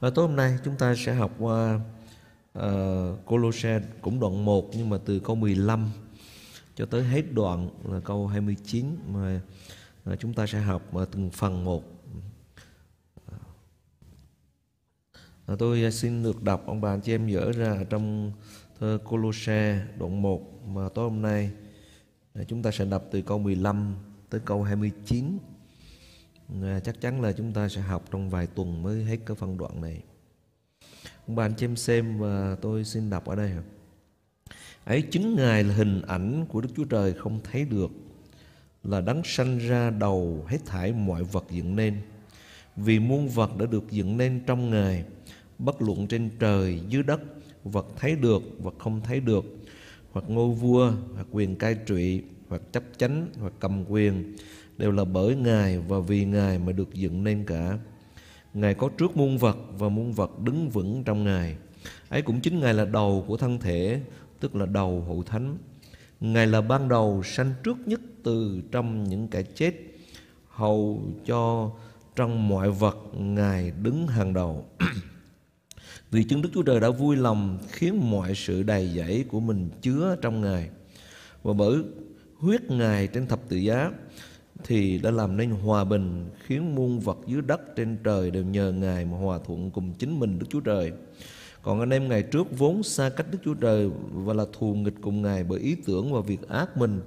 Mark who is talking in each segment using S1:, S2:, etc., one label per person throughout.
S1: Và tối hôm nay chúng ta sẽ học qua ờ, uh, Colosse cũng đoạn 1 nhưng mà từ câu 15 cho tới hết đoạn là câu 29 mà uh, chúng ta sẽ học uh, từng phần một. Uh, tôi xin được đọc ông bà anh chị em dở ra trong thơ Colosse đoạn 1 mà tối hôm nay uh, chúng ta sẽ đọc từ câu 15 tới câu 29 à, chắc chắn là chúng ta sẽ học trong vài tuần mới hết cái phân đoạn này. Ông bà anh chị em xem và tôi xin đọc ở đây ấy chính ngài là hình ảnh của đức chúa trời không thấy được là đấng sanh ra đầu hết thảy mọi vật dựng nên. Vì muôn vật đã được dựng nên trong ngài bất luận trên trời dưới đất vật thấy được vật không thấy được hoặc ngôi vua hoặc quyền cai trị hoặc chấp chánh hoặc cầm quyền đều là bởi Ngài và vì Ngài mà được dựng nên cả. Ngài có trước muôn vật và muôn vật đứng vững trong Ngài. Ấy cũng chính Ngài là đầu của thân thể, tức là đầu hậu thánh. Ngài là ban đầu sanh trước nhất từ trong những kẻ chết, hầu cho trong mọi vật Ngài đứng hàng đầu. Vì chứng Đức Chúa Trời đã vui lòng khiến mọi sự đầy dẫy của mình chứa trong Ngài. Và bởi huyết Ngài trên thập tự giá thì đã làm nên hòa bình khiến muôn vật dưới đất trên trời đều nhờ Ngài mà hòa thuận cùng chính mình Đức Chúa Trời. Còn anh em ngày trước vốn xa cách Đức Chúa Trời và là thù nghịch cùng Ngài bởi ý tưởng và việc ác mình.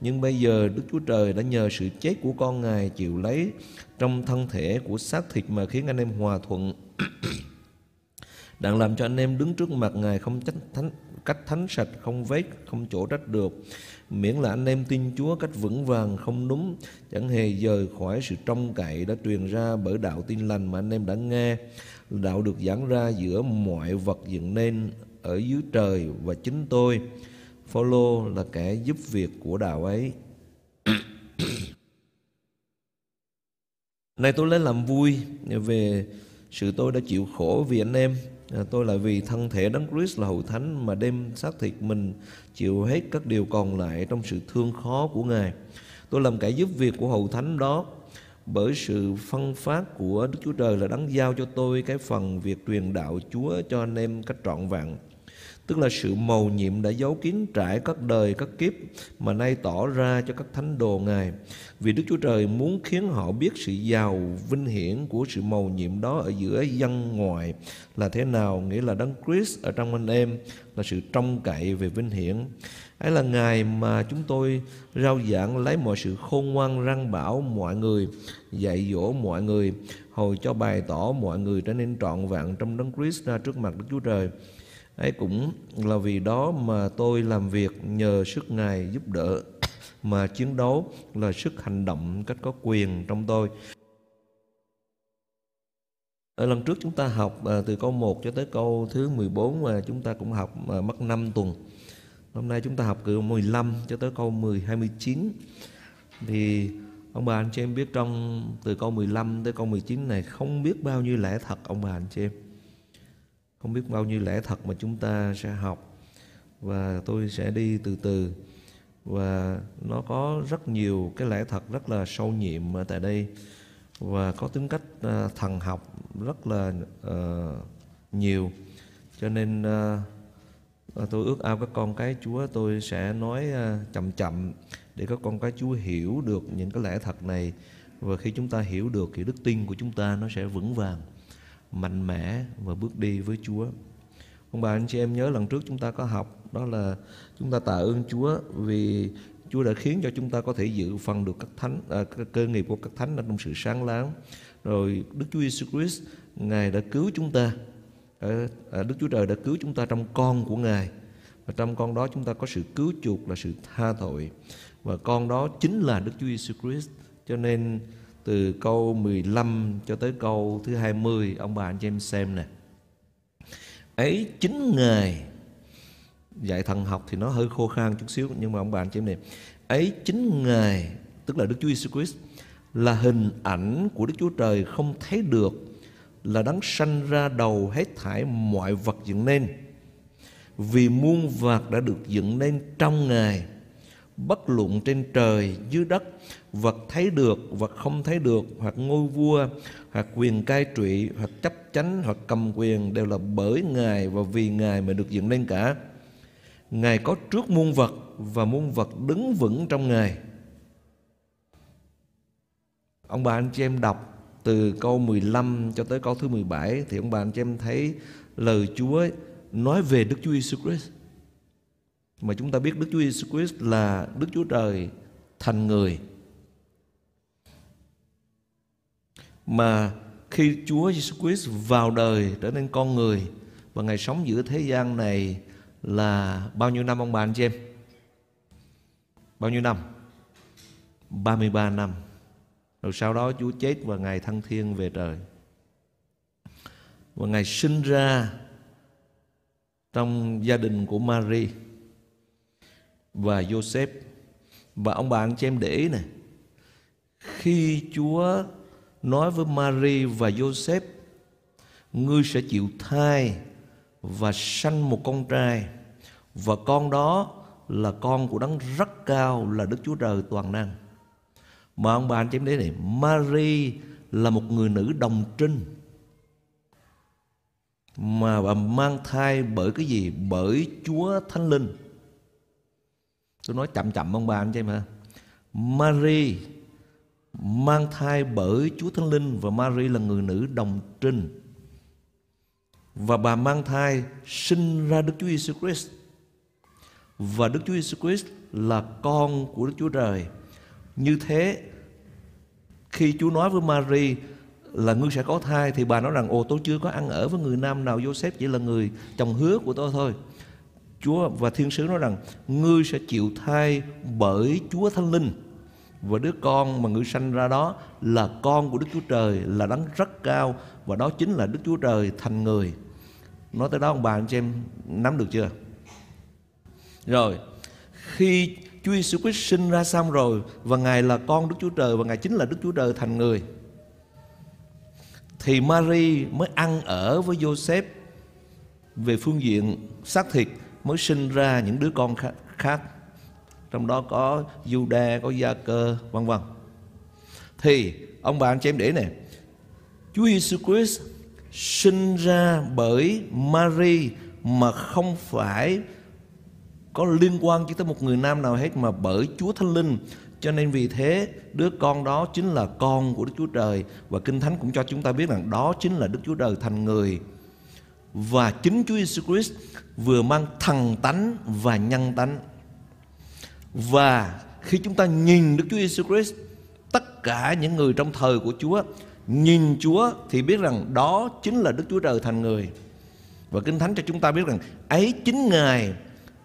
S1: Nhưng bây giờ Đức Chúa Trời đã nhờ sự chết của con Ngài chịu lấy trong thân thể của xác thịt mà khiến anh em hòa thuận. đang làm cho anh em đứng trước mặt Ngài không trách thánh, cách thánh sạch, không vết, không chỗ trách được. Miễn là anh em tin Chúa cách vững vàng không đúng chẳng hề rời khỏi sự trông cậy đã truyền ra bởi đạo tin lành mà anh em đã nghe. Đạo được giảng ra giữa mọi vật dựng nên ở dưới trời và chính tôi. Phaolô là kẻ giúp việc của đạo ấy. Nay tôi lấy làm vui về sự tôi đã chịu khổ vì anh em. Ờ, tôi lại vì thân thể đấng Christ là hậu thánh mà đem xác thịt mình chịu hết các điều còn lại trong sự thương khó của Ngài. Tôi làm kẻ giúp việc của hậu thánh đó bởi sự phân phát của Đức Chúa Trời là đấng giao cho tôi cái phần việc truyền đạo Chúa cho anh em cách trọn vẹn tức là sự mầu nhiệm đã giấu kín trải các đời, các kiếp mà nay tỏ ra cho các thánh đồ ngài. Vì đức chúa trời muốn khiến họ biết sự giàu vinh hiển của sự mầu nhiệm đó ở giữa dân ngoại là thế nào, nghĩa là đấng christ ở trong anh em là sự trông cậy về vinh hiển. Ấy là ngày mà chúng tôi rao giảng lấy mọi sự khôn ngoan, răng bảo mọi người, dạy dỗ mọi người hồi cho bày tỏ mọi người trở nên trọn vẹn trong đấng Christ ra trước mặt Đức Chúa Trời ấy cũng là vì đó mà tôi làm việc nhờ sức ngài giúp đỡ mà chiến đấu là sức hành động cách có quyền trong tôi ở lần trước chúng ta học à, từ câu 1 cho tới câu thứ 14 mà chúng ta cũng học à, mất 5 tuần. Hôm nay chúng ta học từ 15 cho tới câu 10 29. Thì ông bà anh chị em biết trong từ câu 15 tới câu 19 này không biết bao nhiêu lẽ thật ông bà anh chị em không biết bao nhiêu lẽ thật mà chúng ta sẽ học. Và tôi sẽ đi từ từ. Và nó có rất nhiều cái lẽ thật rất là sâu nhiệm ở tại đây. Và có tính cách uh, thần học rất là uh, nhiều. Cho nên uh, tôi ước ao các con cái Chúa tôi sẽ nói uh, chậm chậm để các con cái Chúa hiểu được những cái lẽ thật này. Và khi chúng ta hiểu được thì đức tin của chúng ta nó sẽ vững vàng mạnh mẽ và bước đi với Chúa. Ông bà anh chị em nhớ lần trước chúng ta có học đó là chúng ta tạ ơn Chúa vì Chúa đã khiến cho chúng ta có thể dự phần được các thánh à, cơ nghiệp của các thánh trong sự sáng láng. Rồi Đức Chúa Giêsu Christ Ngài đã cứu chúng ta. Ờ, à, Đức Chúa Trời đã cứu chúng ta trong con của Ngài. Và trong con đó chúng ta có sự cứu chuộc là sự tha tội. Và con đó chính là Đức Chúa Giêsu Christ. Cho nên từ câu 15 cho tới câu thứ 20 ông bà anh chị em xem nè. Ấy chính ngài, dạy thần học thì nó hơi khô khan chút xíu, nhưng mà ông bà anh chị em này. Ấy chính ngài, tức là Đức Chúa Jesus Christ, là hình ảnh của Đức Chúa Trời không thấy được, là đấng sanh ra đầu hết thảy mọi vật dựng nên. Vì muôn vật đã được dựng nên trong ngài bất luận trên trời, dưới đất, vật thấy được, vật không thấy được, hoặc ngôi vua, hoặc quyền cai trị, hoặc chấp chánh, hoặc cầm quyền đều là bởi ngài và vì ngài mà được dựng lên cả. Ngài có trước muôn vật và muôn vật đứng vững trong ngài. Ông bà anh chị em đọc từ câu 15 cho tới câu thứ 17 thì ông bà anh chị em thấy lời Chúa nói về Đức Chúa Giêsu Christ mà chúng ta biết Đức Chúa Giêsu Christ là Đức Chúa Trời thành người mà khi Chúa Giêsu Christ vào đời trở nên con người và ngài sống giữa thế gian này là bao nhiêu năm ông bà anh chị em? Bao nhiêu năm? 33 năm. Rồi sau đó Chúa chết và Ngài thăng thiên về trời. Và Ngài sinh ra trong gia đình của Marie và Joseph. Và ông bạn cho em để ý này. Khi Chúa nói với Mary và Joseph, Ngươi sẽ chịu thai và sanh một con trai, Và con đó là con của đấng rất cao, là Đức Chúa Trời toàn năng Mà ông bà anh chị em để này Mary là một người nữ đồng trinh, Mà bà mang thai bởi cái gì? Bởi Chúa Thánh Linh Tôi nói chậm chậm ông bà anh chị mà Mary mang thai bởi Chúa Thánh Linh và Mary là người nữ đồng trinh. Và bà mang thai sinh ra Đức Chúa Giêsu Christ. Và Đức Chúa Giêsu Christ là con của Đức Chúa Trời. Như thế, khi Chúa nói với Mary là ngươi sẽ có thai, thì bà nói rằng, ồ, tôi chưa có ăn ở với người nam nào Joseph chỉ là người chồng hứa của tôi thôi. Chúa và thiên sứ nói rằng ngươi sẽ chịu thai bởi Chúa Thánh Linh và đứa con mà ngươi sanh ra đó là con của Đức Chúa Trời là đấng rất cao và đó chính là Đức Chúa Trời thành người. Nói tới đó ông bà anh chị em nắm được chưa? Rồi, khi Chúa Giêsu Christ sinh ra xong rồi và Ngài là con Đức Chúa Trời và Ngài chính là Đức Chúa Trời thành người. Thì Mary mới ăn ở với Joseph về phương diện xác thịt mới sinh ra những đứa con khác trong đó có Juda, có Gia Cơ, vân vân. Thì ông bạn cho em để này, Chúa Giêsu Christ sinh ra bởi Mary mà không phải có liên quan chỉ tới một người nam nào hết mà bởi Chúa Thánh Linh. Cho nên vì thế đứa con đó chính là con của Đức Chúa Trời và Kinh Thánh cũng cho chúng ta biết rằng đó chính là Đức Chúa Trời thành người. Và chính Chúa Giêsu Christ vừa mang thần tánh và nhân tánh. Và khi chúng ta nhìn Đức Chúa Giêsu Christ, tất cả những người trong thời của Chúa nhìn Chúa thì biết rằng đó chính là Đức Chúa Trời thành người. Và Kinh Thánh cho chúng ta biết rằng ấy chính Ngài,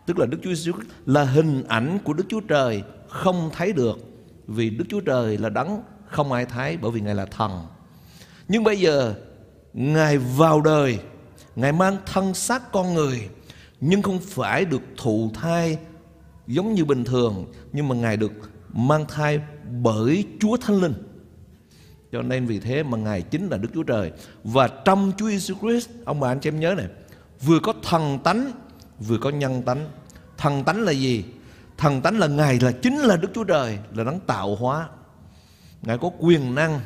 S1: tức là Đức Chúa Giêsu Christ là hình ảnh của Đức Chúa Trời không thấy được vì Đức Chúa Trời là đấng không ai thấy bởi vì Ngài là thần. Nhưng bây giờ Ngài vào đời, Ngài mang thân xác con người nhưng không phải được thụ thai giống như bình thường, nhưng mà ngài được mang thai bởi Chúa Thánh Linh. Cho nên vì thế mà ngài chính là Đức Chúa Trời và trong Chúa Jesus Christ, ông bà anh chị em nhớ này vừa có thần tánh, vừa có nhân tánh. Thần tánh là gì? Thần tánh là ngài là chính là Đức Chúa Trời, là đấng tạo hóa. Ngài có quyền năng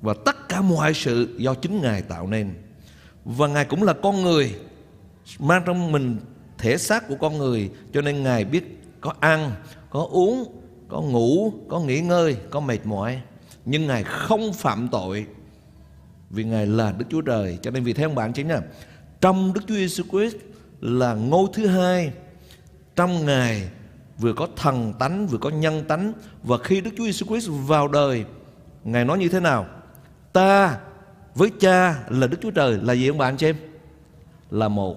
S1: và tất cả mọi sự do chính Ngài tạo nên. Và Ngài cũng là con người, mang trong mình thể xác của con người. Cho nên ngài biết có ăn, có uống, có ngủ, có nghỉ ngơi, có mệt mỏi. Nhưng ngài không phạm tội vì ngài là đức chúa trời. Cho nên vì thế ông bạn chính là, trong đức chúa giêsu christ là ngôi thứ hai. Trong ngài vừa có thần tánh, vừa có nhân tánh. Và khi đức chúa giêsu christ vào đời, ngài nói như thế nào? Ta với cha là đức chúa trời. Là gì ông bạn chị em? Là một.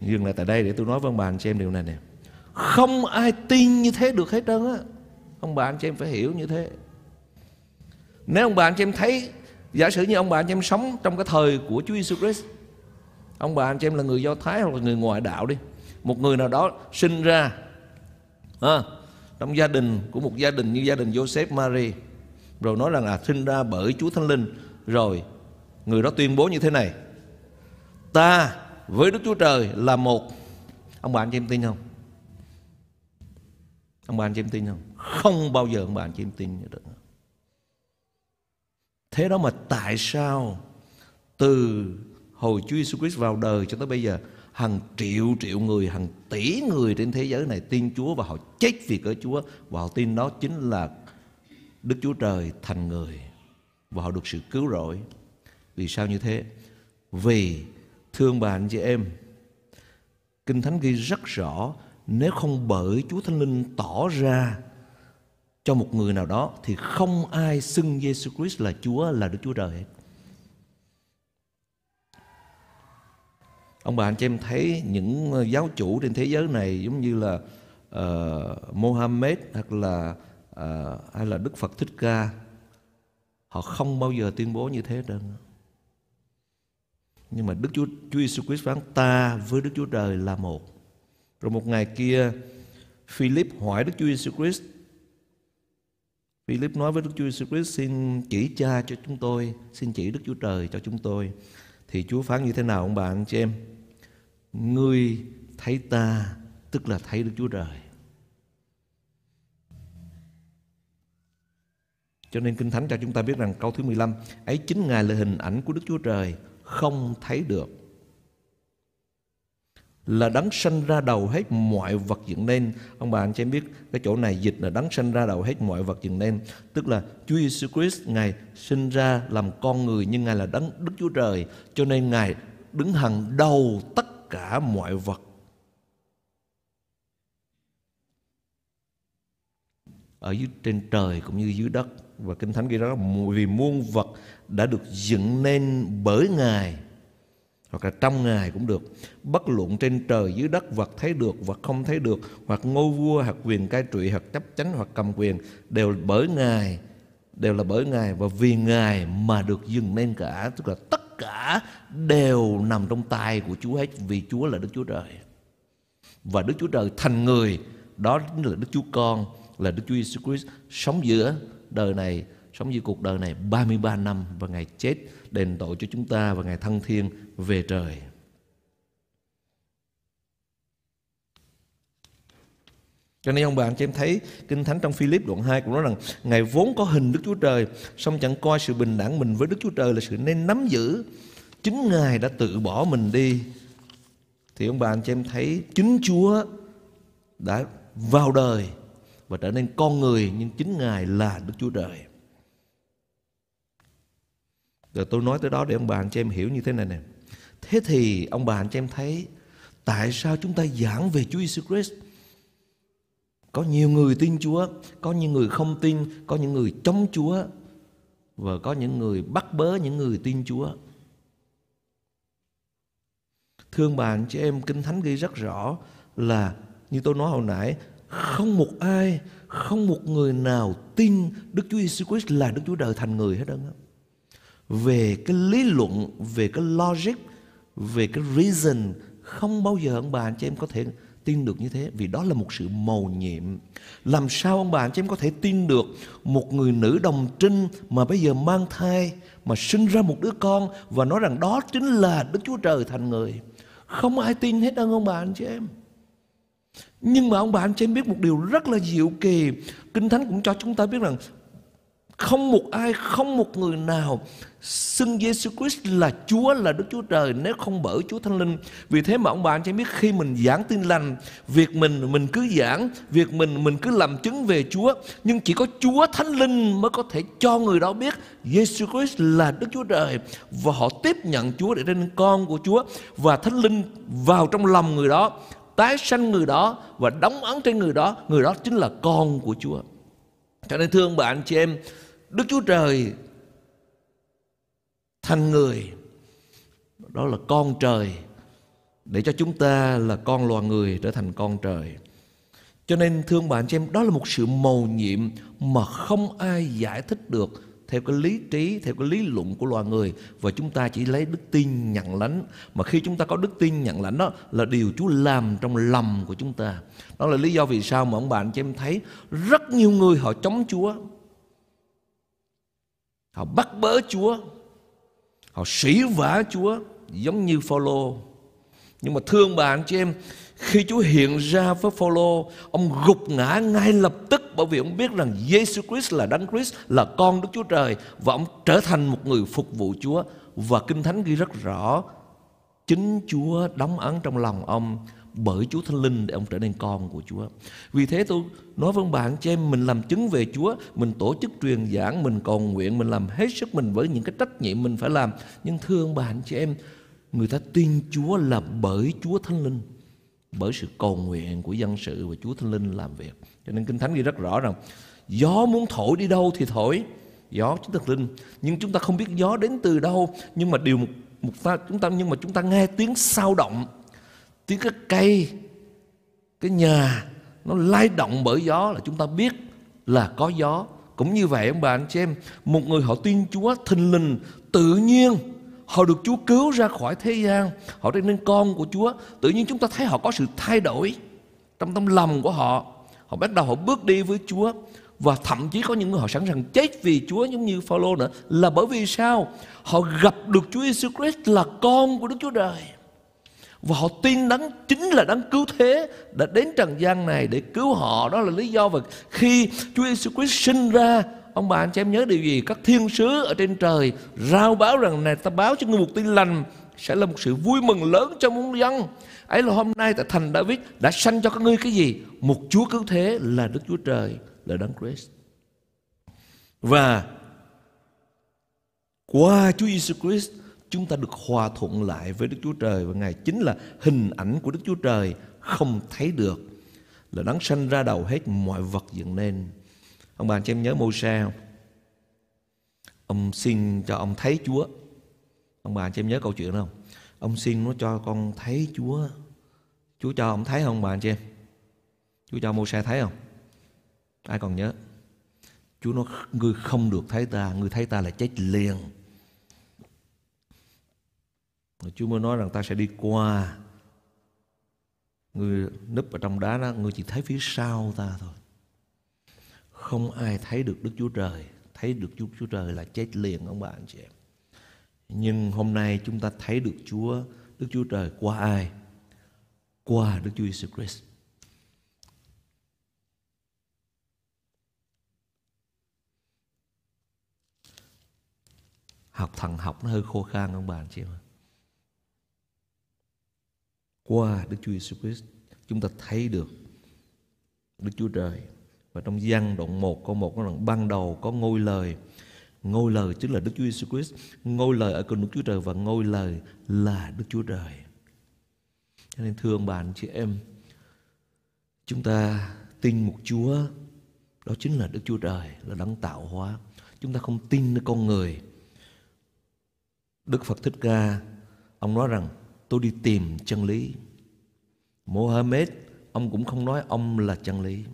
S1: Dừng lại tại đây để tôi nói với ông bà anh chị em điều này nè. Không ai tin như thế được hết trơn á. Ông bà anh chị em phải hiểu như thế. Nếu ông bà anh chị em thấy giả sử như ông bà anh chị em sống trong cái thời của Chúa Giêsu Christ ông bà anh chị em là người Do Thái hoặc là người ngoại đạo đi. Một người nào đó sinh ra à, trong gia đình của một gia đình như gia đình Joseph Mary rồi nói rằng là sinh ra bởi Chúa Thánh Linh rồi người đó tuyên bố như thế này. Ta với Đức Chúa Trời là một. Ông bà anh chị em tin không? Ông bà anh chị em tin không? Không bao giờ ông bà anh chị em tin được. Thế đó mà tại sao từ hồi Chúa Giêsu Christ vào đời cho tới bây giờ hàng triệu triệu người, hàng tỷ người trên thế giới này tin Chúa và họ chết vì cớ Chúa? Và họ tin đó chính là Đức Chúa Trời thành người và họ được sự cứu rỗi. Vì sao như thế? Vì thương bà anh chị em, Kinh Thánh ghi rất rõ nếu không bởi Chúa Thánh Linh tỏ ra cho một người nào đó thì không ai xưng Giêsu Christ là Chúa là Đức Chúa Trời hết. ông bà anh chị em thấy những ờ, giáo chủ trên thế giới này giống như là uh, Mohammed hoặc là uh, hay là Đức Phật Thích Ca họ không bao giờ tuyên bố như thế đâu nhưng mà Đức Chúa Chúa Giêsu Christ phán, ta với Đức Chúa Trời là một. Rồi một ngày kia, Philip hỏi Đức Chúa Giêsu Christ, Philip nói với Đức Chúa Giêsu Christ, xin chỉ cha cho chúng tôi, xin chỉ Đức Chúa Trời cho chúng tôi. Thì Chúa phán như thế nào ông bạn anh chị em? Ngươi thấy ta, tức là thấy Đức Chúa Trời. Cho nên Kinh Thánh cho chúng ta biết rằng câu thứ 15 Ấy chính Ngài là hình ảnh của Đức Chúa Trời, Không thấy được. Là đấng sanh ra đầu hết mọi vật dựng nên. Ông bà, anh chị em biết, Cái chỗ này dịch là đấng sanh ra đầu hết mọi vật dựng nên. Tức là Chúa Giêsu Christ, Ngài sinh ra làm con người Nhưng Ngài là đấng, Đức Chúa Trời. Cho nên Ngài đứng hàng đầu tất cả mọi vật. Ở dưới, trên trời cũng như dưới đất và kinh thánh ghi đó vì muôn vật đã được dựng nên bởi ngài hoặc là trong ngài cũng được bất luận trên trời dưới đất vật thấy được vật không thấy được hoặc ngôi vua hoặc quyền cai trị hoặc chấp chánh hoặc cầm quyền đều bởi ngài đều là bởi ngài và vì ngài mà được dừng nên cả tức là tất cả đều nằm trong tay của Chúa hết vì Chúa là Đức Chúa Trời. Và Đức Chúa Trời thành người, đó chính là Đức Chúa Con, là Đức Chúa Jesus Christ sống giữa đời này, sống với cuộc đời này 33 năm và Ngài chết đền tội cho chúng ta và Ngài thăng thiên về trời. Cho nên ông bà anh chị em thấy Kinh Thánh trong Philip đoạn 2 cũng nói rằng Ngài vốn có hình Đức Chúa Trời song chẳng coi sự bình đẳng mình với Đức Chúa Trời là sự nên nắm giữ. Chính Ngài đã tự bỏ mình đi. Thì ông bà anh chị em thấy Chính Chúa đã vào đời. Và trở nên con người Nhưng chính Ngài là Đức Chúa Trời. Rồi tôi nói tới đó để ông bà anh chị em hiểu như thế này nè. Thế thì ông bà anh chị em thấy Tại sao chúng ta giảng về Chúa Jesus Christ? Có nhiều người tin Chúa, có những người không tin, có những người chống Chúa và có những người bắt bớ những người tin Chúa. Thương bạn chị em Kinh Thánh ghi rất rõ là như tôi nói hồi nãy không một ai, không một người nào tin Đức Chúa Giêsu Christ là Đức Chúa Trời thành người hết trơn Về cái lý luận, về cái logic, về cái reason không bao giờ ông bà anh chị em có thể tin được như thế vì đó là một sự mầu nhiệm. Làm sao ông bà anh chị em có thể tin được một người nữ đồng trinh mà bây giờ mang thai mà sinh ra một đứa con và nói rằng đó chính là Đức Chúa Trời thành người? Không ai tin hết đâu ông bà anh chị em nhưng mà ông bà anh chị em biết một điều rất là diệu kỳ. Kinh Thánh cũng cho chúng ta biết rằng không một ai, không một người nào xưng Giêsu Christ là Chúa là Đức Chúa Trời nếu không bởi Chúa Thánh Linh. Vì thế mà ông bà anh chị biết khi mình giảng tin lành, việc mình mình cứ giảng, việc mình mình cứ làm chứng về Chúa, nhưng chỉ có Chúa Thánh Linh mới có thể cho người đó biết Giêsu Christ là Đức Chúa Trời. Và họ tiếp nhận Chúa để nên con của Chúa. Và Thánh Linh vào trong lòng người đó, tái sanh người đó và đóng ấn trên người đó, người đó chính là con của Chúa. Cho nên thương bạn chị em, Đức Chúa Trời thành người đó là con trời để cho chúng ta là con loài người trở thành con trời cho nên thương bạn chị em đó là một sự mầu nhiệm mà không ai giải thích được theo cái lý trí, theo cái lý luận của loài người. Và chúng ta chỉ lấy đức tin nhận lãnh. Mà khi chúng ta có đức tin nhận lãnh đó, là điều Chúa làm trong lòng của chúng ta. Đó là lý do vì sao mà ông bạn chị em thấy rất nhiều người họ chống Chúa. Họ bắt bớ Chúa. Họ sỉ vả Chúa, giống như Phaolô nhưng mà thương bà, anh chị em khi Chúa hiện ra với Phaolô, ông gục ngã ngay lập tức bởi vì ông biết rằng Jesus Christ là Đấng Christ là con Đức Chúa Trời và ông trở thành một người phục vụ Chúa và Kinh Thánh ghi rất rõ chính Chúa đóng ấn trong lòng ông bởi Chúa Thánh Linh để ông trở nên con của Chúa. Vì thế tôi nói với bạn cho em mình làm chứng về Chúa, mình tổ chức truyền giảng, mình cầu nguyện, mình làm hết sức mình với những cái trách nhiệm mình phải làm. Nhưng thương bạn chị em, người ta tin Chúa là bởi Chúa Thánh Linh, bởi sự cầu nguyện của dân sự và Chúa Thánh Linh làm việc. Cho nên Kinh Thánh ghi rất rõ rằng gió muốn thổi đi đâu thì thổi, gió chính Thánh Linh. Nhưng chúng ta không biết gió đến từ đâu, nhưng mà điều một, một ta chúng ta nhưng mà chúng ta nghe tiếng sao động tiếng cái cây cái nhà nó lay động bởi gió là chúng ta biết là có gió cũng như vậy ông bà anh chị em một người họ tin Chúa thình lình tự nhiên họ được Chúa cứu ra khỏi thế gian. Họ trở nên con của Chúa. Tự nhiên chúng ta thấy họ có sự thay đổi trong tâm lòng của họ. Họ bắt đầu họ bước đi với Chúa. Và thậm chí có những người họ sẵn sàng chết vì Chúa, giống như Phaolô nữa, là bởi vì sao? Họ gặp được Chúa Giêsu Christ là con của Đức Chúa Trời. Và họ tin đấng, chính là đấng cứu thế đã đến trần gian này để cứu họ. Đó là lý do và khi Chúa Jesus Christ sinh ra ông bà anh chị em nhớ điều gì? Các thiên sứ ở trên trời rao báo rằng này ta báo cho người một tin lành sẽ là một sự vui mừng lớn cho muôn dân. Ấy là hôm nay tại thành David đã sanh cho các ngươi cái gì? Một Chúa cứu thế là Đức Chúa Trời, là đấng Christ. Và qua Chúa Giêsu Christ, chúng ta được hòa thuận lại với Đức Chúa Trời. Và Ngài chính là hình ảnh của Đức Chúa Trời không thấy được, là đấng sanh ra đầu hết mọi vật dựng nên. Ông bà chị em nhớ mô se không? Ông xin cho ông thấy Chúa. Ông bà chị em nhớ câu chuyện không? Ông xin nó cho con thấy Chúa. Chúa cho ông thấy không bà anh chị em? Chúa cho mô se thấy không? Ai còn nhớ? Chúa nói ngươi không được thấy ta, ngươi thấy ta là chết liền. Rồi Chúa mới nói rằng ta sẽ đi qua Người núp ở trong đá đó Người chỉ thấy phía sau ta thôi không ai thấy được Đức Chúa Trời. Thấy được Đức Chúa Trời là chết liền, ông bà anh chị em. Nhưng hôm nay chúng ta thấy được Chúa, Đức Chúa Trời qua ai? Qua Đức Chúa Jesus Christ. Học thần học nó hơi khô khan, ông bà anh chị em qua Đức Chúa Giêsu Christ, chúng ta thấy được Đức Chúa Trời và trong gian đoạn 1 câu 1 nó rằng ban đầu có ngôi lời ngôi lời chính là Đức Chúa Jesus Christ ngôi lời ở cùng Đức Chúa Trời và ngôi lời là Đức Chúa Trời cho nên thương bạn chị em chúng ta tin một Chúa đó chính là Đức Chúa Trời là đấng tạo hóa chúng ta không tin nơi con người Đức Phật Thích Ca ông nói rằng tôi đi tìm chân lý. Mohammed, ông cũng không nói ông là chân lý.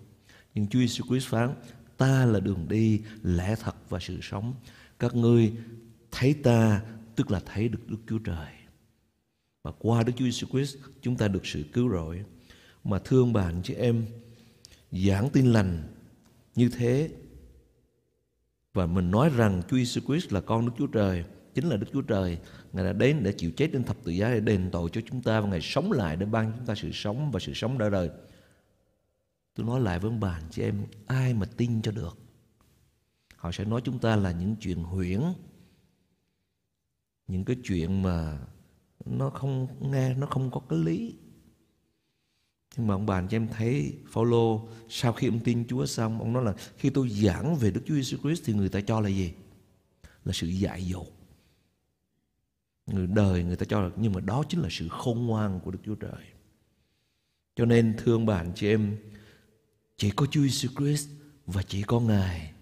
S1: Nhưng Chúa Jesus Christ phán, ta là đường đi, lẽ thật và sự sống. Các ngươi thấy ta, tức là thấy được Đức Chúa Trời. Và qua Đức Chúa Jesus Christ, chúng ta được sự cứu rỗi. Mà thương bạn chị em, giảng tin lành như thế và mình nói rằng Chúa Jesus Christ là con Đức Chúa Trời chính là Đức Chúa Trời Ngài đã đến để chịu chết trên thập tự giá để đền tội cho chúng ta và Ngài sống lại để ban chúng ta sự sống và sự sống đời đời. Tôi nói lại với ông bà chị em, ai mà tin cho được? Họ sẽ nói chúng ta là những chuyện huyễn, những cái chuyện mà nó không nghe nó không có cái lý. Nhưng mà ông bà cho em thấy Phaolô sau khi ông tin Chúa xong, ông nói là khi tôi giảng về Đức Chúa Jesus Christ thì người ta cho là gì? Là sự dại dột người đời người ta cho là nhưng mà đó chính là sự khôn ngoan của Đức Chúa Trời. Cho nên thương bạn chị em, chỉ có Chúa Jesus Christ và chỉ có Ngài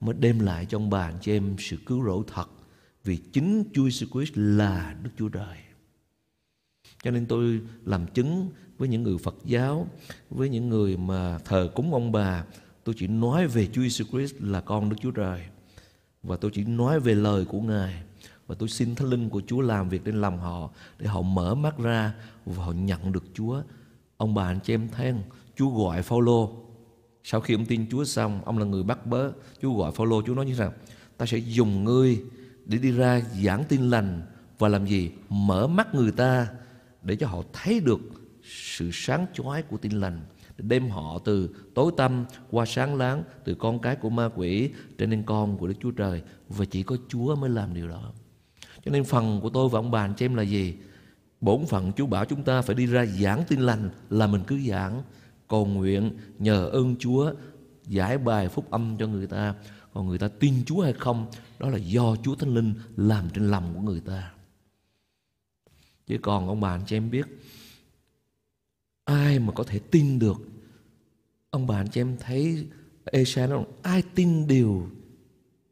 S1: mới đem lại cho ông bạn chị em sự cứu rỗi thật vì chính Chúa Jesus Christ là Đức Chúa Trời. Cho nên tôi làm chứng với những người Phật giáo, với những người mà thờ cúng ông bà, tôi chỉ nói về Chúa Jesus Christ là con Đức Chúa Trời và tôi chỉ nói về lời của Ngài và tôi xin Thánh Linh của Chúa làm việc trên lòng họ để họ mở mắt ra và họ nhận được Chúa. Ông bà anh chị em thấy không? Chúa gọi Phaolô sau khi ông tin Chúa xong, ông là người bắt bớ. Chúa gọi Phaolô, Chúa nói như rằng ta sẽ dùng ngươi để đi ra giảng tin lành và làm gì? Mở mắt người ta để cho họ thấy được sự sáng chói của tin lành đem họ từ tối tăm qua sáng láng từ con cái của ma quỷ trở nên con của Đức Chúa Trời. Và chỉ có Chúa mới làm điều đó. Cho nên phần của tôi và ông bàn cho em là gì? Bổn phận Chúa bảo chúng ta phải đi ra giảng tin lành là mình cứ giảng cầu nguyện nhờ ơn Chúa giải bài phúc âm cho người ta. Còn người ta tin Chúa hay không, đó là do Chúa Thánh Linh làm trên lòng của người ta. Chứ còn ông bà anh chị em biết, ai mà có thể tin được? Ông bà anh chị em thấy Esa nói ai tin điều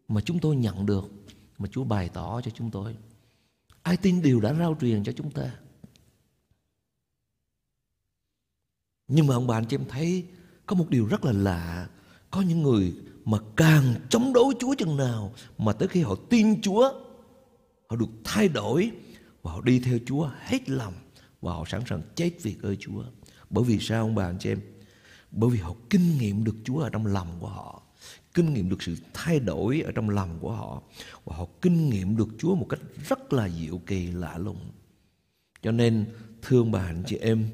S1: mà chúng tôi nhận được, mà Chúa bày tỏ cho chúng tôi? Ai tin điều đã rao truyền cho chúng ta? Nhưng mà ông bà anh chị em thấy có một điều rất là lạ. Có những người mà càng chống đối Chúa chừng nào mà tới khi họ tin Chúa, họ được thay đổi và họ đi theo Chúa hết lòng và họ sẵn sàng chết vì ơn Chúa. Bởi vì sao ông bà anh chị em? Bởi vì họ kinh nghiệm được Chúa ở trong lòng của họ, kinh nghiệm được sự thay đổi ở trong lòng của họ và họ kinh nghiệm được Chúa một cách rất là diệu kỳ lạ lùng. Cho nên thương bà anh chị em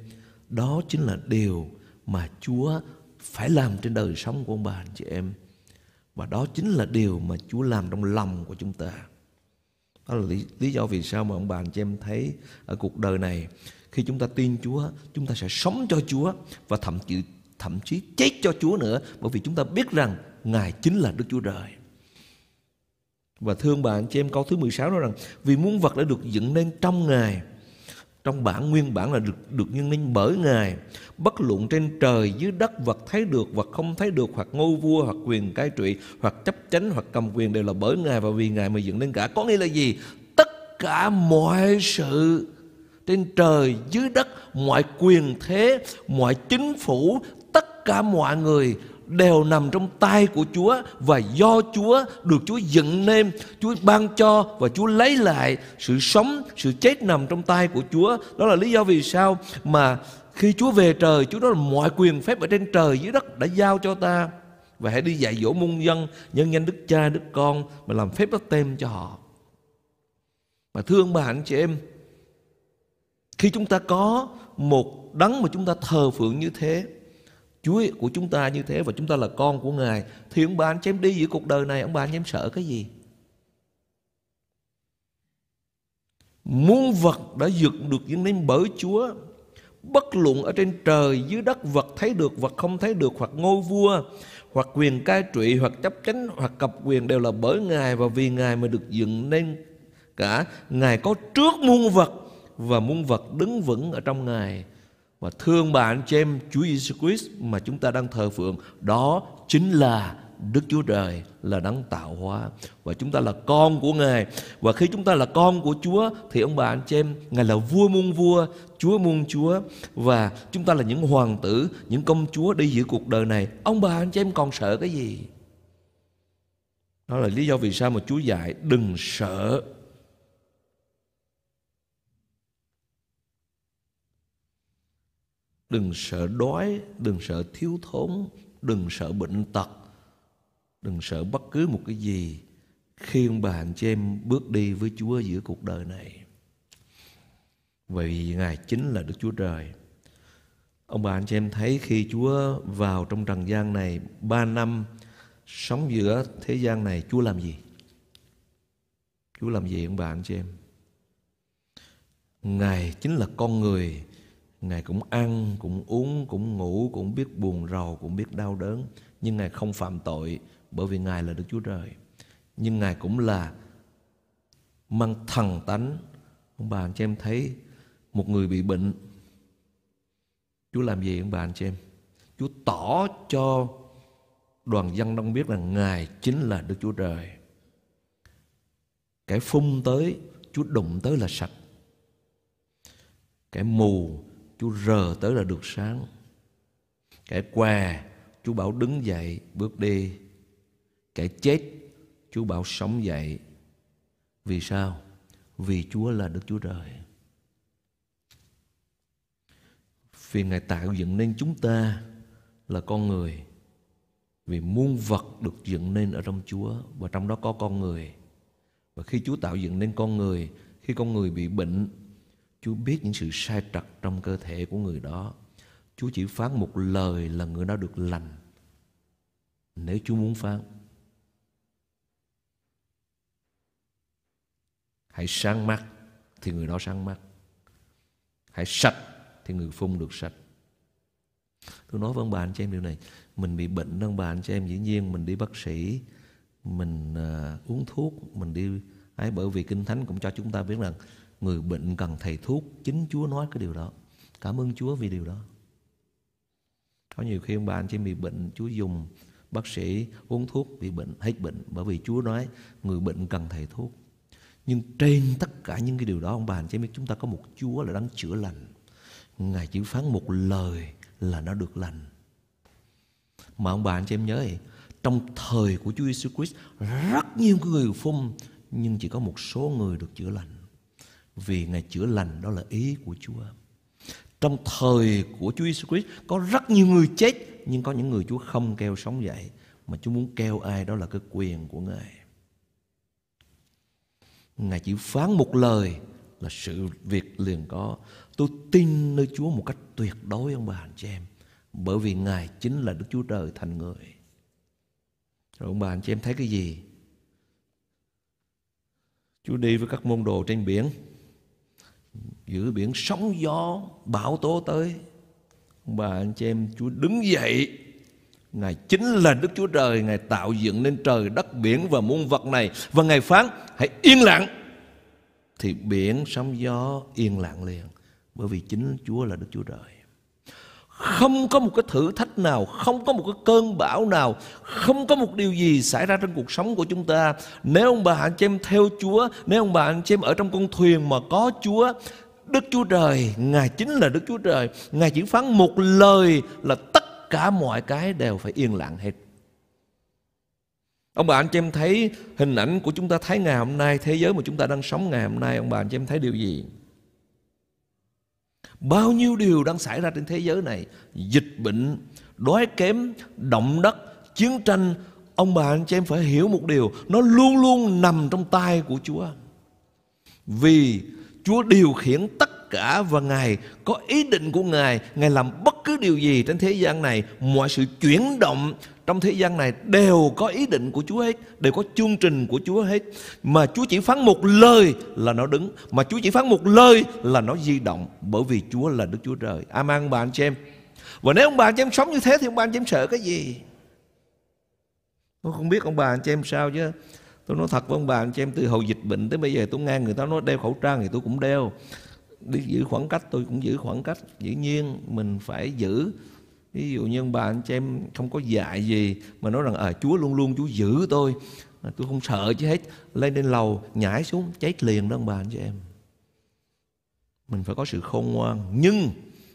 S1: đó chính là điều mà Chúa phải làm trên đời sống của ông bà anh chị em và đó chính là điều mà Chúa làm trong lòng của chúng ta đó là lý, lý do vì sao mà ông bà anh chị em thấy ở cuộc đời này khi chúng ta tin Chúa chúng ta sẽ sống cho Chúa và thậm chí thậm chí chết cho Chúa nữa bởi vì chúng ta biết rằng Ngài chính là Đức Chúa Trời. Và thương bạn chị em câu thứ 16 nói rằng vì muôn vật đã được dựng nên trong Ngài trong bản nguyên bản là được được nhân linh bởi ngài. Bất luận trên trời, dưới đất, vật thấy được, vật không thấy được, hoặc ngôi vua, hoặc quyền cai trị, hoặc chấp chánh, hoặc cầm quyền đều là bởi ngài, và vì ngài mà dựng nên cả. Có nghĩa là gì? Tất cả mọi sự trên trời, dưới đất, mọi quyền thế, mọi chính phủ, tất cả mọi người đều nằm trong tay của Chúa và do Chúa được Chúa dựng nên, Chúa ban cho và Chúa lấy lại sự sống, sự chết nằm trong tay của Chúa. Đó là lý do vì sao mà khi Chúa về trời, Chúa nói là mọi quyền phép ở trên trời dưới đất đã giao cho ta và hãy đi dạy dỗ muôn dân nhân danh Đức Cha, Đức Con mà làm phép bắt tem cho họ. Mà thương bà anh chị em, khi chúng ta có một đấng mà chúng ta thờ phượng như thế Chúa của chúng ta như thế và chúng ta là con của Ngài, thì ông bà anh chị em đi giữa cuộc đời này, ông bà anh em sợ cái gì? Muôn vật đã dựng được những nên bởi Chúa, Bất luận ở trên trời, dưới đất, vật thấy được, vật không thấy được, hoặc ngôi vua, hoặc quyền cai trị hoặc chấp chánh, hoặc cập quyền đều là bởi Ngài, và vì Ngài mà được dựng nên cả Ngài có trước muôn vật và muôn vật đứng vững ở trong Ngài và thương bà anh chị em Chúa Giêsu Christ mà chúng ta đang thờ phượng, đó chính là Đức Chúa Trời là đấng tạo hóa. Và chúng ta là con của Ngài. Và khi chúng ta là con của Chúa, thì ông bà anh chị em, Ngài là vua muôn vua, Chúa muôn Chúa. Và chúng ta là những hoàng tử, những công chúa đi giữa cuộc đời này. Ông bà anh chị em còn sợ cái gì? Đó là lý do vì sao mà Chúa dạy, đừng sợ Đừng sợ đói, đừng sợ thiếu thốn, đừng sợ bệnh tật, đừng sợ bất cứ một cái gì khi ông bà anh chị em bước đi với Chúa giữa cuộc đời này. Vì Ngài chính là Đức Chúa Trời. Ông bà anh chị em thấy khi Chúa vào trong trần gian này ba năm sống giữa thế gian này Chúa làm gì? Chúa làm gì ông bà anh chị em? Ngài chính là con người Ngài cũng ăn, cũng uống, cũng ngủ, cũng biết buồn rầu, cũng biết đau đớn. Nhưng Ngài không phạm tội bởi vì Ngài là Đức Chúa Trời. Nhưng Ngài cũng là mang thần tánh. Ông bà anh chị em thấy một người bị bệnh. Chúa làm gì ông bà anh chị em? Chúa tỏ cho đoàn dân đông biết rằng Ngài chính là Đức Chúa Trời. Cái phun tới, Chúa đụng tới là sạch. Cái mù chú rờ tới là được sáng. Kẻ què Chúa bảo đứng dậy, bước đi. Kẻ chết Chúa bảo sống dậy. Vì sao? Vì Chúa là Đức Chúa Trời. Vì Ngài tạo dựng nên chúng ta Là con người. Vì muôn vật được dựng nên ở trong Chúa, Và trong đó có con người. Và khi Chúa tạo dựng nên con người, Khi con người bị bệnh Chúa biết những sự sai trật trong cơ thể của người đó. Chúa chỉ phán một lời là người đó được lành. Nếu Chúa muốn phán. Hãy sáng mắt thì người đó sáng mắt. Hãy sạch thì người phun được sạch. Tôi nói với ông bà anh chị em điều này. Mình bị bệnh ông bà anh chị em dĩ nhiên mình đi bác sĩ, mình uh, uống thuốc, mình đi ấy bởi vì kinh thánh cũng cho chúng ta biết rằng người bệnh cần thầy thuốc chính Chúa nói cái điều đó. Cảm ơn Chúa vì điều đó. Có nhiều khi ông bà anh chị bị bệnh Chúa dùng bác sĩ uống thuốc bị bệnh hết bệnh bởi vì Chúa nói người bệnh cần thầy thuốc. Nhưng trên tất cả những cái điều đó ông bà anh chị biết chúng ta có một Chúa là đang chữa lành. Ngài chỉ phán một lời là nó được lành. Mà ông bà anh chị em nhớ ấy, trong thời của Chúa Giêsu Christ rất nhiều người phun nhưng chỉ có một số người được chữa lành vì Ngài chữa lành, đó là ý của Chúa. Trong thời của Chúa Giêsu Christ, có rất nhiều người chết, nhưng có những người Chúa không kêu sống dậy, mà Chúa muốn kêu ai đó là cái quyền của Ngài. Ngài chỉ phán một lời là sự việc liền có. Tôi tin nơi Chúa một cách tuyệt đối, ông bà, anh chị em. Bởi vì Ngài chính là Đức Chúa Trời thành người. Rồi ông bà, anh chị em thấy cái gì? Chúa đi với các môn đồ trên biển giữa biển sóng gió, bão tố tới. Ông bà, anh chị em, Chúa đứng dậy. Ngài chính là Đức Chúa Trời, Ngài tạo dựng nên trời, đất, biển và muôn vật này. Và Ngài phán, hãy yên lặng. Thì biển sóng gió yên lặng liền, Bởi vì chính Chúa là Đức Chúa Trời. Không có một cái thử thách nào, Không có một cái cơn bão nào, Không có một điều gì xảy ra trong cuộc sống của chúng ta. Nếu ông bà, anh chị em, theo Chúa, Nếu ông bà, anh chị em ở trong con thuyền mà có Chúa Đức Chúa Trời Ngài chính là Đức Chúa Trời. Ngài chỉ phán một lời là tất cả mọi cái đều phải yên lặng hết. Ông bà anh chị em thấy hình ảnh của chúng ta thấy ngày hôm nay Thế giới mà chúng ta đang sống ngày hôm nay Ông bà anh chị em thấy điều gì? Bao nhiêu điều đang xảy ra trên thế giới này? Dịch bệnh, đói kém, động đất, chiến tranh. Ông bà anh chị em phải hiểu một điều Nó luôn luôn nằm trong tay của Chúa. Vì Chúa điều khiển tất cả và Ngài có ý định của Ngài Ngài làm bất cứ điều gì trên thế gian này, Mọi sự chuyển động trong thế gian này đều có ý định của Chúa hết, Đều có chương trình của Chúa hết. Mà Chúa chỉ phán một lời là nó đứng, Mà Chúa chỉ phán một lời là nó di động, Bởi vì Chúa là Đức Chúa Trời. Amen ông bà anh chị em. Và nếu ông bà anh chị em sống như thế Thì ông bà anh chị em sợ cái gì? Tôi không biết ông bà anh chị em sao chứ. Tôi nói thật với ông bà anh chị em Từ hồi dịch bệnh tới bây giờ tôi nghe người ta nói đeo khẩu trang Thì tôi cũng đeo. Đi giữ khoảng cách tôi cũng giữ khoảng cách. Dĩ nhiên mình phải giữ. Ví dụ như ông bà anh chị em không có dạy gì mà nói rằng à Chúa luôn luôn Chúa giữ tôi. À, tôi không sợ chứ hết. Lên lên lầu nhảy xuống chết liền đó ông bà anh chị em. Mình phải có sự khôn ngoan. Nhưng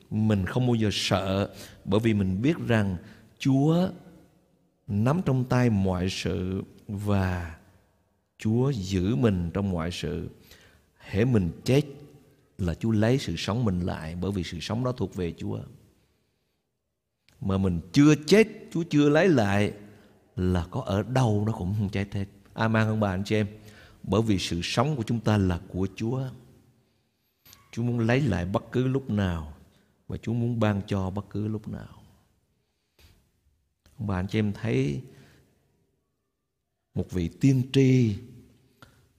S1: mình không bao giờ sợ bởi vì mình biết rằng Chúa nắm trong tay mọi sự và Chúa giữ mình trong mọi sự. Hễ mình chết là Chúa lấy sự sống mình lại bởi vì sự sống đó thuộc về Chúa mà mình chưa chết, Chúa chưa lấy lại là có ở đâu nó cũng không chết hết. Amen không bà anh chị em. Bởi vì sự sống của chúng ta là của Chúa. Chúa muốn lấy lại bất cứ lúc nào và Chúa muốn ban cho bất cứ lúc nào. Ông bà anh chị em thấy một vị tiên tri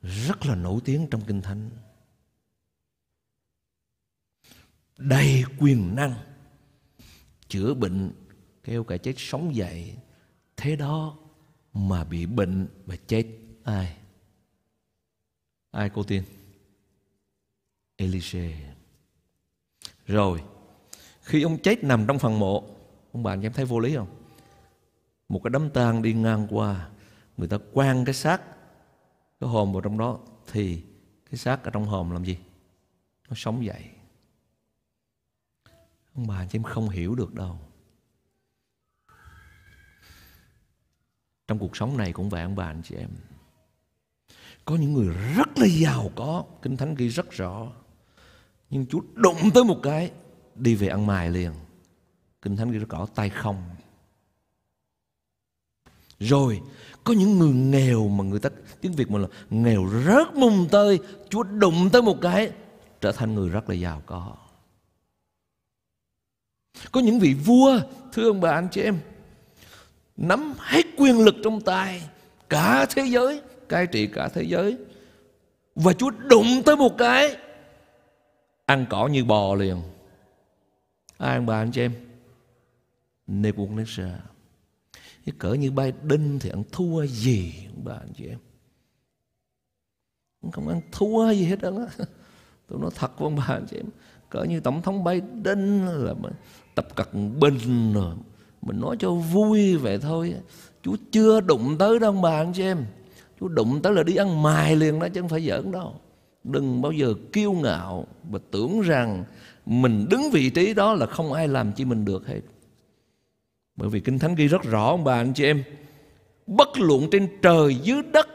S1: rất là nổi tiếng trong kinh thánh. Đầy quyền năng, chữa bệnh, kêu cả chết sống dậy. Thế đó mà bị bệnh và chết ai? Ai cô tiên? Elise. Rồi, khi ông chết nằm trong phần mộ, ông bạn em thấy vô lý không? Một cái đám tang đi ngang qua, người ta quan cái xác cái hồn vào trong đó thì cái xác ở trong hòm làm gì? Nó sống dậy. Ông bà chị em không hiểu được đâu. Trong cuộc sống này cũng vậy, ông bà anh chị em. Có những người rất là giàu có, kinh thánh ghi rất rõ. Nhưng chúa đụng tới một cái, đi về ăn mài liền. Kinh thánh ghi rất rõ, tay không. Rồi có những người nghèo mà người ta tiếng việt mà là nghèo rớt mùng tơi chúa đụng tới một cái trở thành người rất là giàu có. Có những vị vua, thưa ông bà anh chị em, nắm hết quyền lực trong tay cả thế giới, cai trị cả thế giới. Và Chúa đụng tới một cái ăn cỏ như bò liền. Ai ông bà anh chị em? Nebuchadnezzar. Cái cỡ như Biden thì ăn thua gì ông bà anh chị em? Không ăn thua gì hết đó. Tôi nói thật với ông bà anh chị em. Cỡ như Tổng thống Biden là tập cận bình rồi mình nói cho vui vậy thôi chú chưa đụng tới đâu bà anh chị em chú đụng tới là đi ăn mài liền đó, chứ không phải giỡn đâu đừng bao giờ kiêu ngạo và tưởng rằng mình đứng vị trí đó là không ai làm chi mình được hết bởi vì kinh thánh ghi rất rõ, ông bà, anh chị em, bất luận trên trời, dưới đất,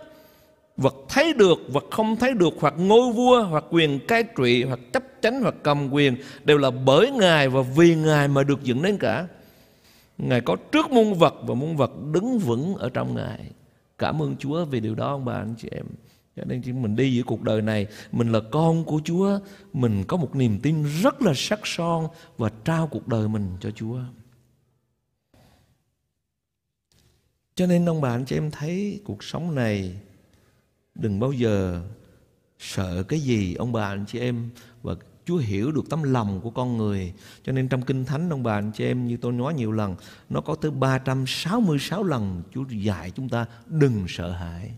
S1: vật thấy được, vật không thấy được, hoặc ngôi vua, hoặc quyền cai trị, hoặc chấp chánh, hoặc cầm quyền, đều là bởi ngài và vì ngài mà được dựng nên cả. Ngài có trước muôn vật và muôn vật đứng vững ở trong ngài. Cảm ơn chúa vì điều đó, ông bà, anh chị em. Cho nên khi mình đi giữa cuộc đời này, mình là con của chúa, mình có một niềm tin rất là sắc son và trao cuộc đời mình cho chúa. Cho nên ông bà anh chị em thấy cuộc sống này đừng bao giờ sợ cái gì, ông bà anh chị em, và Chúa hiểu được tấm lòng của con người. Cho nên trong Kinh Thánh, ông bà anh chị em, Như tôi nói nhiều lần, Nó có tới 366 lần Chúa dạy chúng ta đừng sợ hãi.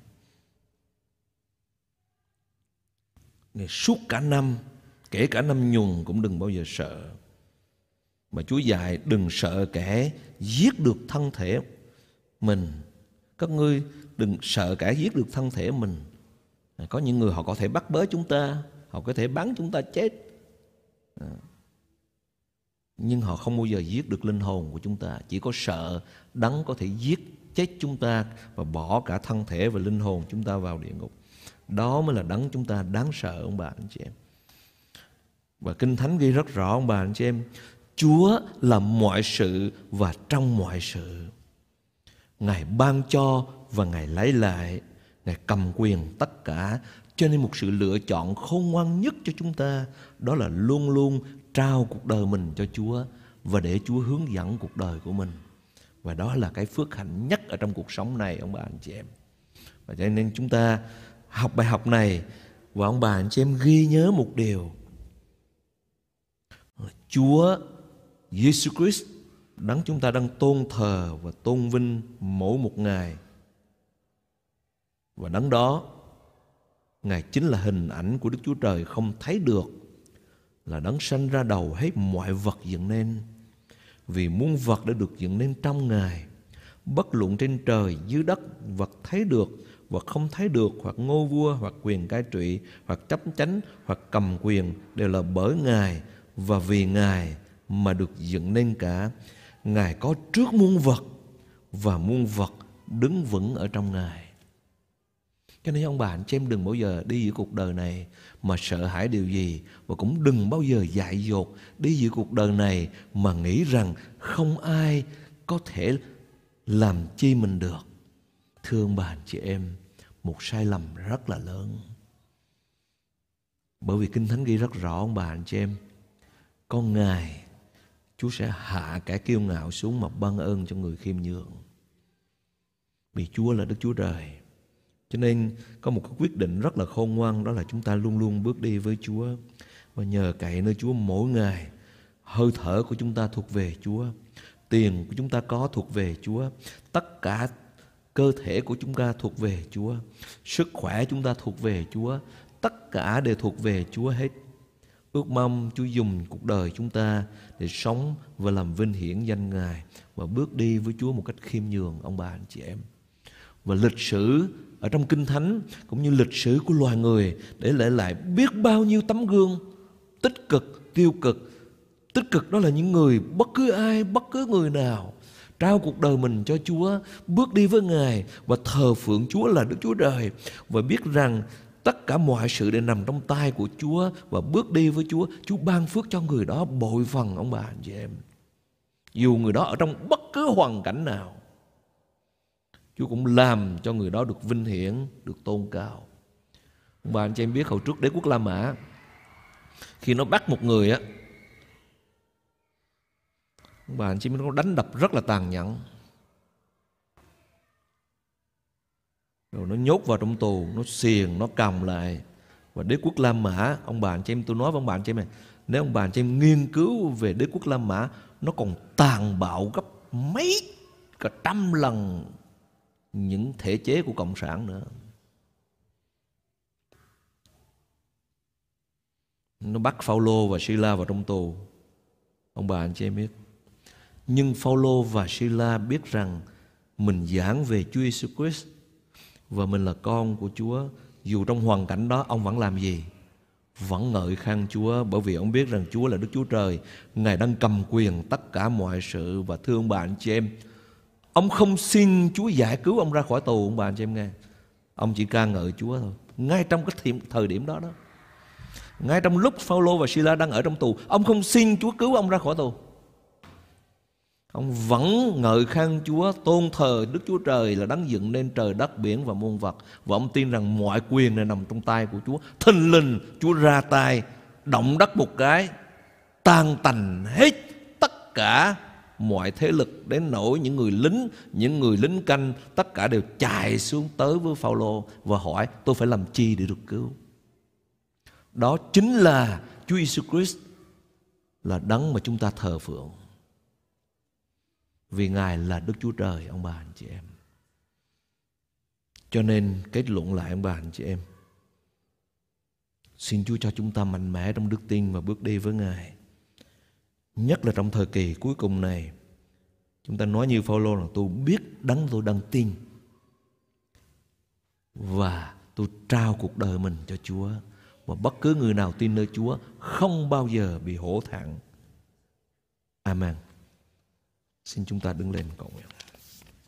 S1: Ngày suốt cả năm, Kể cả năm nhùng cũng đừng bao giờ sợ. Mà Chúa dạy đừng sợ kẻ giết được thân thể mình. Các ngươi đừng sợ kẻ giết được thân thể mình. À, có những người họ có thể bắt bớ chúng ta, họ có thể bắn chúng ta chết. À, nhưng họ không bao giờ giết được linh hồn của chúng ta. Chỉ có sợ đắng có thể giết chết chúng ta và bỏ cả thân thể và linh hồn chúng ta vào địa ngục. Đó mới là đắng chúng ta đáng sợ, ông bà anh chị em. Và kinh thánh ghi rất rõ, ông bà anh chị em, chúa là mọi sự và trong mọi sự ngài ban cho và ngài lấy lại. Ngài cầm quyền tất cả. Cho nên một sự lựa chọn khôn ngoan nhất cho chúng ta, Đó là luôn luôn trao cuộc đời mình cho Chúa Và để Chúa hướng dẫn cuộc đời của mình. Và đó là cái phước hạnh nhất ở trong cuộc sống này, ông bà, anh chị em. Và cho nên chúng ta học bài học này Và ông bà, anh chị em ghi nhớ một điều. Chúa Giêsu Christ đấng chúng ta đang tôn thờ và tôn vinh mỗi một ngày. Và đấng đó, Ngài chính là hình ảnh của Đức Chúa Trời không thấy được, Là đấng sanh ra đầu hết mọi vật dựng nên. Vì muôn vật đã được dựng nên trong Ngài, Bất luận trên trời, dưới đất, Vật thấy được, Vật không thấy được, Hoặc ngô vua, Hoặc quyền cai trị, Hoặc chấp chánh, Hoặc cầm quyền, Đều là bởi Ngài Và vì Ngài mà được dựng nên cả. Ngài có trước muôn vật Và muôn vật đứng vững ở trong Ngài cho nên ông bà anh chị em đừng bao giờ đi giữa cuộc đời này mà sợ hãi điều gì và cũng đừng bao giờ dại dột đi giữa cuộc đời này mà nghĩ rằng không ai có thể làm chi mình được. Thưa ông bà anh chị em, một sai lầm rất là lớn. Bởi vì Kinh Thánh ghi rất rõ ông bà anh chị em, con Ngài Chúa sẽ hạ cái kiêu ngạo xuống mà ban ơn cho người khiêm nhường. Vì Chúa là Đức Chúa Trời cho nên có một cái quyết định rất là khôn ngoan đó là chúng ta luôn luôn bước đi với Chúa và nhờ cậy nơi Chúa mỗi ngày. Hơi thở của chúng ta thuộc về Chúa, tiền của chúng ta có thuộc về Chúa, tất cả cơ thể của chúng ta thuộc về Chúa, sức khỏe chúng ta thuộc về Chúa, tất cả đều thuộc về Chúa hết. Ước mong Chúa dùng cuộc đời chúng ta để sống và làm vinh hiển danh Ngài và bước đi với Chúa một cách khiêm nhường, ông bà, anh chị em. Và lịch sử ở trong kinh thánh cũng như lịch sử của loài người để lại lại biết bao nhiêu tấm gương tích cực, tiêu cực tích cực đó là những người, bất cứ ai, bất cứ người nào, trao cuộc đời mình cho Chúa, bước đi với Ngài và thờ phượng Chúa là Đức Chúa Trời và biết rằng tất cả mọi sự đều nằm trong tay của Chúa và bước đi với Chúa. Chúa ban phước cho người đó bội phần ông bà anh chị em. Dù người đó ở trong bất cứ hoàn cảnh nào Chúa cũng làm cho người đó được vinh hiển, được tôn cao. Ông bà anh chị em biết hồi trước đế quốc La Mã khi nó bắt một người á ông bà anh chị nó đánh đập rất là tàn nhẫn. Rồi nó nhốt vào trong tù, nó xiềng, nó cầm lại. Và đế quốc La Mã, ông bạn cho em, tôi nói với ông bạn cho em này, nếu ông bạn cho em nghiên cứu về đế quốc La Mã, nó còn tàn bạo gấp mấy, cả trăm lần những thể chế của cộng sản nữa. Nó bắt Phaolô và Sila vào trong tù. Ông bà anh chị em biết. Nhưng Phaolô và Sila biết rằng mình giảng về Chúa Giêsu Christ và mình là con của Chúa. Dù trong hoàn cảnh đó, ông vẫn làm gì? Vẫn ngợi khen Chúa, bởi vì ông biết rằng Chúa là Đức Chúa Trời. Ngài đang cầm quyền tất cả mọi sự. Và thương bà, anh chị em, ông không xin Chúa giải cứu ông ra khỏi tù, ông bà, anh chị em nghe. Ông chỉ ca ngợi Chúa thôi. Ngay trong cái thời điểm đó đó. Ngay trong lúc Phaolô và Sila đang ở trong tù, ông không xin Chúa cứu ông ra khỏi tù. Ông vẫn ngợi khen Chúa, Tôn thờ Đức Chúa Trời là đấng dựng nên trời đất, biển và muôn vật. Và ông tin rằng mọi quyền này nằm trong tay của Chúa. Thình linh Chúa ra tay, Động đất một cái, Tan tành hết tất cả mọi thế lực, đến nỗi những người lính, những người lính canh, tất cả đều chạy xuống tới với Phaolô và hỏi, tôi phải làm chi để được cứu? Đó chính là Chúa Giêsu Christ là đấng mà chúng ta thờ phượng vì Ngài là Đức Chúa Trời, ông bà anh chị em. Cho nên kết luận lại, ông bà anh chị em. Xin Chúa cho chúng ta mạnh mẽ trong đức tin và bước đi với Ngài. Nhất là trong thời kỳ cuối cùng này. Chúng ta nói như Phaolô là tôi biết đấng tôi đang tin. Và tôi trao cuộc đời mình cho Chúa. Và bất cứ người nào tin nơi Chúa không bao giờ bị hổ thẹn. Amen. Xin chúng ta đứng lên cầu nguyện.